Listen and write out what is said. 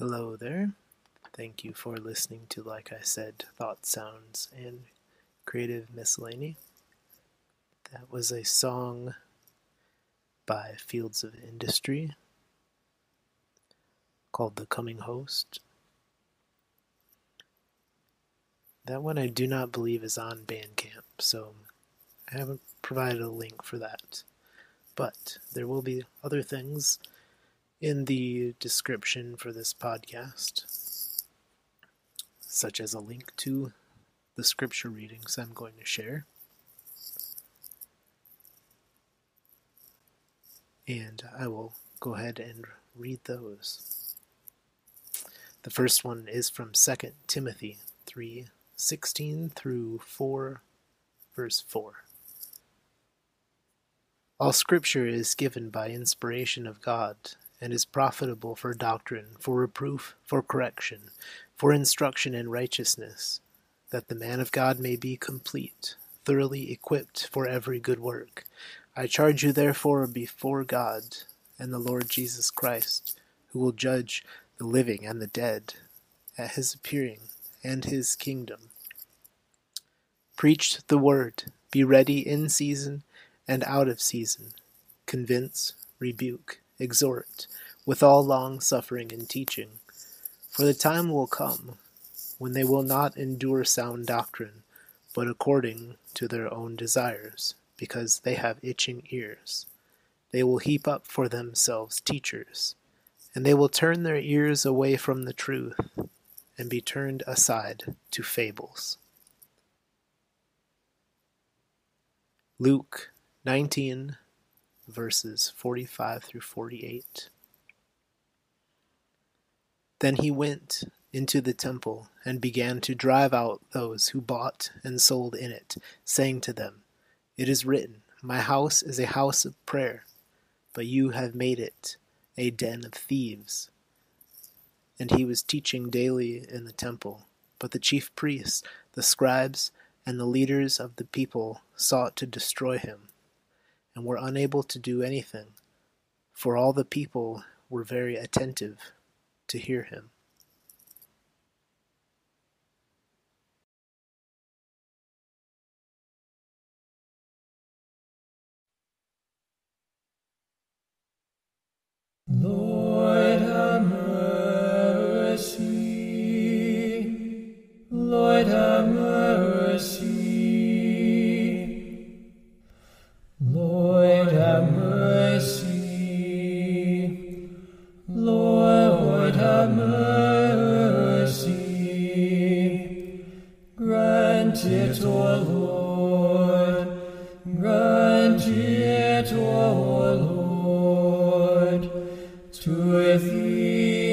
Hello there. Thank you for listening to, like I said, Thought Sounds and Creative Miscellany. That was a song by Fields of Industry called The Coming Host. That one I do not believe is on Bandcamp, so I haven't provided a link for that. But there will be other things in the description for this podcast, such as a link to the scripture readings I'm going to share. And I will go ahead and read those. The first one is from 2 Timothy 3 16 through 4, verse 4. All scripture is given by inspiration of God and is profitable for doctrine, for reproof, for correction, for instruction in righteousness, that the man of God may be complete, thoroughly equipped for every good work. I charge you therefore before God and the Lord Jesus Christ, who will judge the living and the dead at his appearing and his kingdom. Preach the word, be ready in season and out of season, convince, rebuke, exhort, with all long suffering and teaching. For the time will come when they will not endure sound doctrine, but according to their own desires, because they have itching ears. They will heap up for themselves teachers, and they will turn their ears away from the truth, and be turned aside to fables. Luke 19 verses 45 through 48. Then he went into the temple and began to drive out those who bought and sold in it, saying to them, It is written, My house is a house of prayer, but you have made it a den of thieves. And he was teaching daily in the temple. But the chief priests, the scribes, and the leaders of the people sought to destroy him and were unable to do anything, for all the people were very attentive to hear him. Lord To thee,